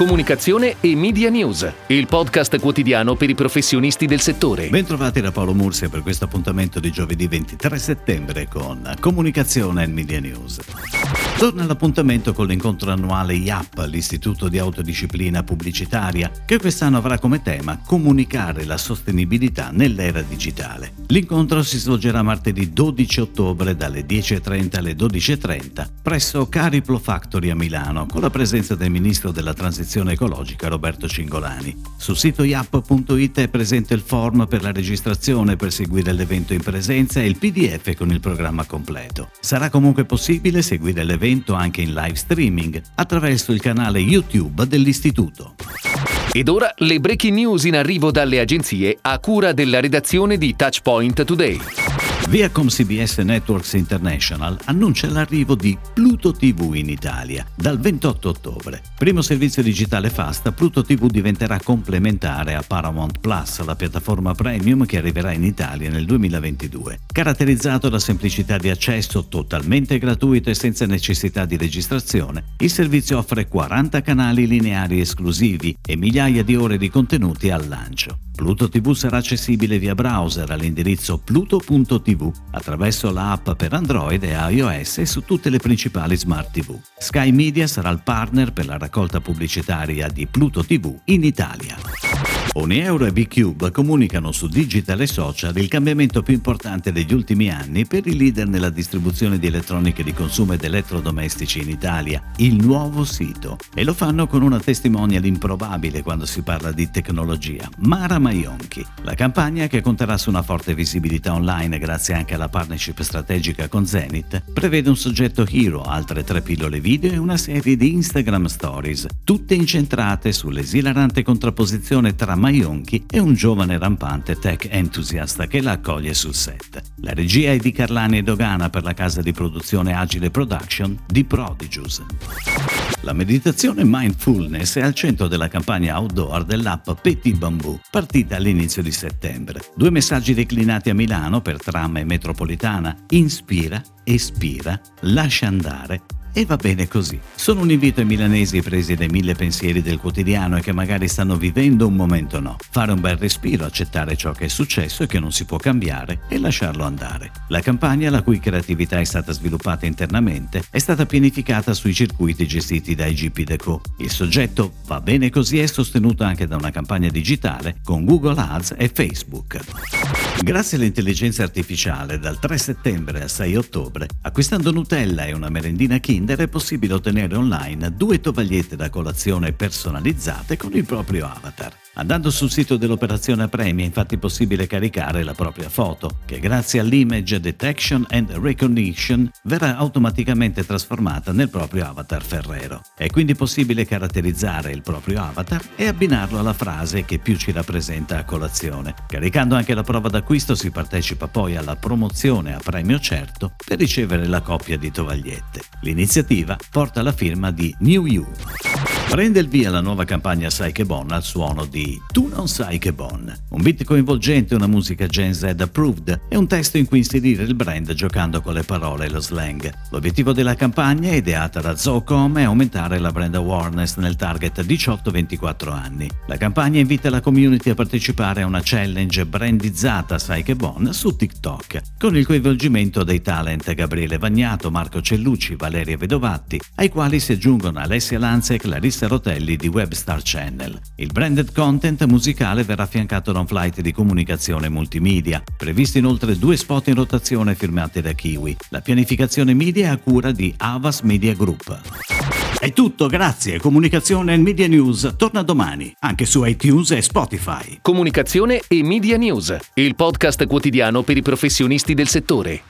Comunicazione e Media News, il podcast quotidiano per i professionisti del settore. Bentrovati da Paolo Mursia per questo appuntamento di giovedì 23 settembre con Comunicazione e Media News. Torna l'appuntamento con l'incontro annuale IAP, l'Istituto di Autodisciplina Pubblicitaria, che quest'anno avrà come tema comunicare la sostenibilità nell'era digitale. L'incontro si svolgerà martedì 12 ottobre dalle 10.30 alle 12.30 presso Cariplo Factory a Milano, con la presenza del Ministro della Transizione transizione ecologica Roberto Cingolani. Sul sito yap.it è presente il form per la registrazione per seguire l'evento in presenza e il PDF con il programma completo. Sarà comunque possibile seguire l'evento anche in live streaming attraverso il canale YouTube dell'Istituto. Ed ora le breaking news in arrivo dalle agenzie a cura della redazione di Touchpoint Today. Viacom CBS Networks International annuncia l'arrivo di Pluto TV in Italia dal 28 ottobre. Primo servizio digitale fast, Pluto TV diventerà complementare a Paramount Plus, la piattaforma premium che arriverà in Italia nel 2022. Caratterizzato da semplicità di accesso totalmente gratuito e senza necessità di registrazione, il servizio offre 40 canali lineari esclusivi e migliaia di ore di contenuti al lancio. Pluto TV sarà accessibile via browser all'indirizzo pluto.tv attraverso l'app per Android e iOS e su tutte le principali smart TV. Sky Media sarà il partner per la raccolta pubblicitaria di Pluto TV in Italia. Unieuro e B-Cube comunicano su digital e social il cambiamento più importante degli ultimi anni per i leader nella distribuzione di elettronica di consumo ed elettrodomestici in Italia, il nuovo sito. E lo fanno con una testimonial improbabile quando si parla di tecnologia, Mara Maionchi. La campagna, che conterà su una forte visibilità online grazie anche alla partnership strategica con Zenith, prevede un soggetto hero, altre tre pillole video e una serie di Instagram stories, tutte incentrate sull'esilarante contrapposizione tra Maionchi e un giovane rampante tech entusiasta che la accoglie sul set. La regia è di Carlani e Dogana per la casa di produzione Agile Production di Prodigious. La meditazione mindfulness è al centro della campagna outdoor dell'app Petit Bamboo, partita all'inizio di settembre. Due messaggi declinati a Milano per tram e metropolitana. Inspira, espira, lascia andare e va bene così. Sono un invito ai milanesi presi dai mille pensieri del quotidiano e che magari stanno vivendo un momento no. Fare un bel respiro, accettare ciò che è successo e che non si può cambiare e lasciarlo andare. La campagna, la cui creatività è stata sviluppata internamente, è stata pianificata sui circuiti gestiti da IGP Deco. Il soggetto va bene così è sostenuto anche da una campagna digitale con Google Ads e Facebook. Grazie all'intelligenza artificiale, dal 3 settembre al 6 ottobre, acquistando Nutella e una merendina Kinder è possibile ottenere online due tovagliette da colazione personalizzate con il proprio avatar. Andando sul sito dell'operazione a premi è infatti possibile caricare la propria foto, che grazie all'Image Detection and Recognition verrà automaticamente trasformata nel proprio avatar Ferrero. È quindi possibile caratterizzare il proprio avatar e abbinarlo alla frase che più ci rappresenta a colazione. Caricando anche la prova d'acquisto si partecipa poi alla promozione a premio certo per ricevere la coppia di tovagliette. L'iniziativa porta la firma di New You. Prende il via la nuova campagna Sai che Bon al suono di Tu non sai che Bon. Un beat coinvolgente, una musica Gen Z approved e un testo in cui inserire il brand giocando con le parole e lo slang. L'obiettivo della campagna, ideata da Zocom, è aumentare la brand awareness nel target 18-24 anni. La campagna invita la community a partecipare a una challenge brandizzata Sai che Bon su TikTok, con il coinvolgimento dei talent Gabriele Vagnato, Marco Cellucci, Valeria Vedovatti, ai quali si aggiungono Alessia Lanza e Clarissa Alessia Rotelli di Webstar Channel. Il branded content musicale verrà affiancato da un flight di comunicazione multimedia, previsti inoltre due spot in rotazione firmati da Kiwi. La pianificazione media è a cura di Avas Media Group. È tutto, grazie. Comunicazione e Media News torna domani, anche su iTunes e Spotify. Comunicazione e Media News, il podcast quotidiano per i professionisti del settore.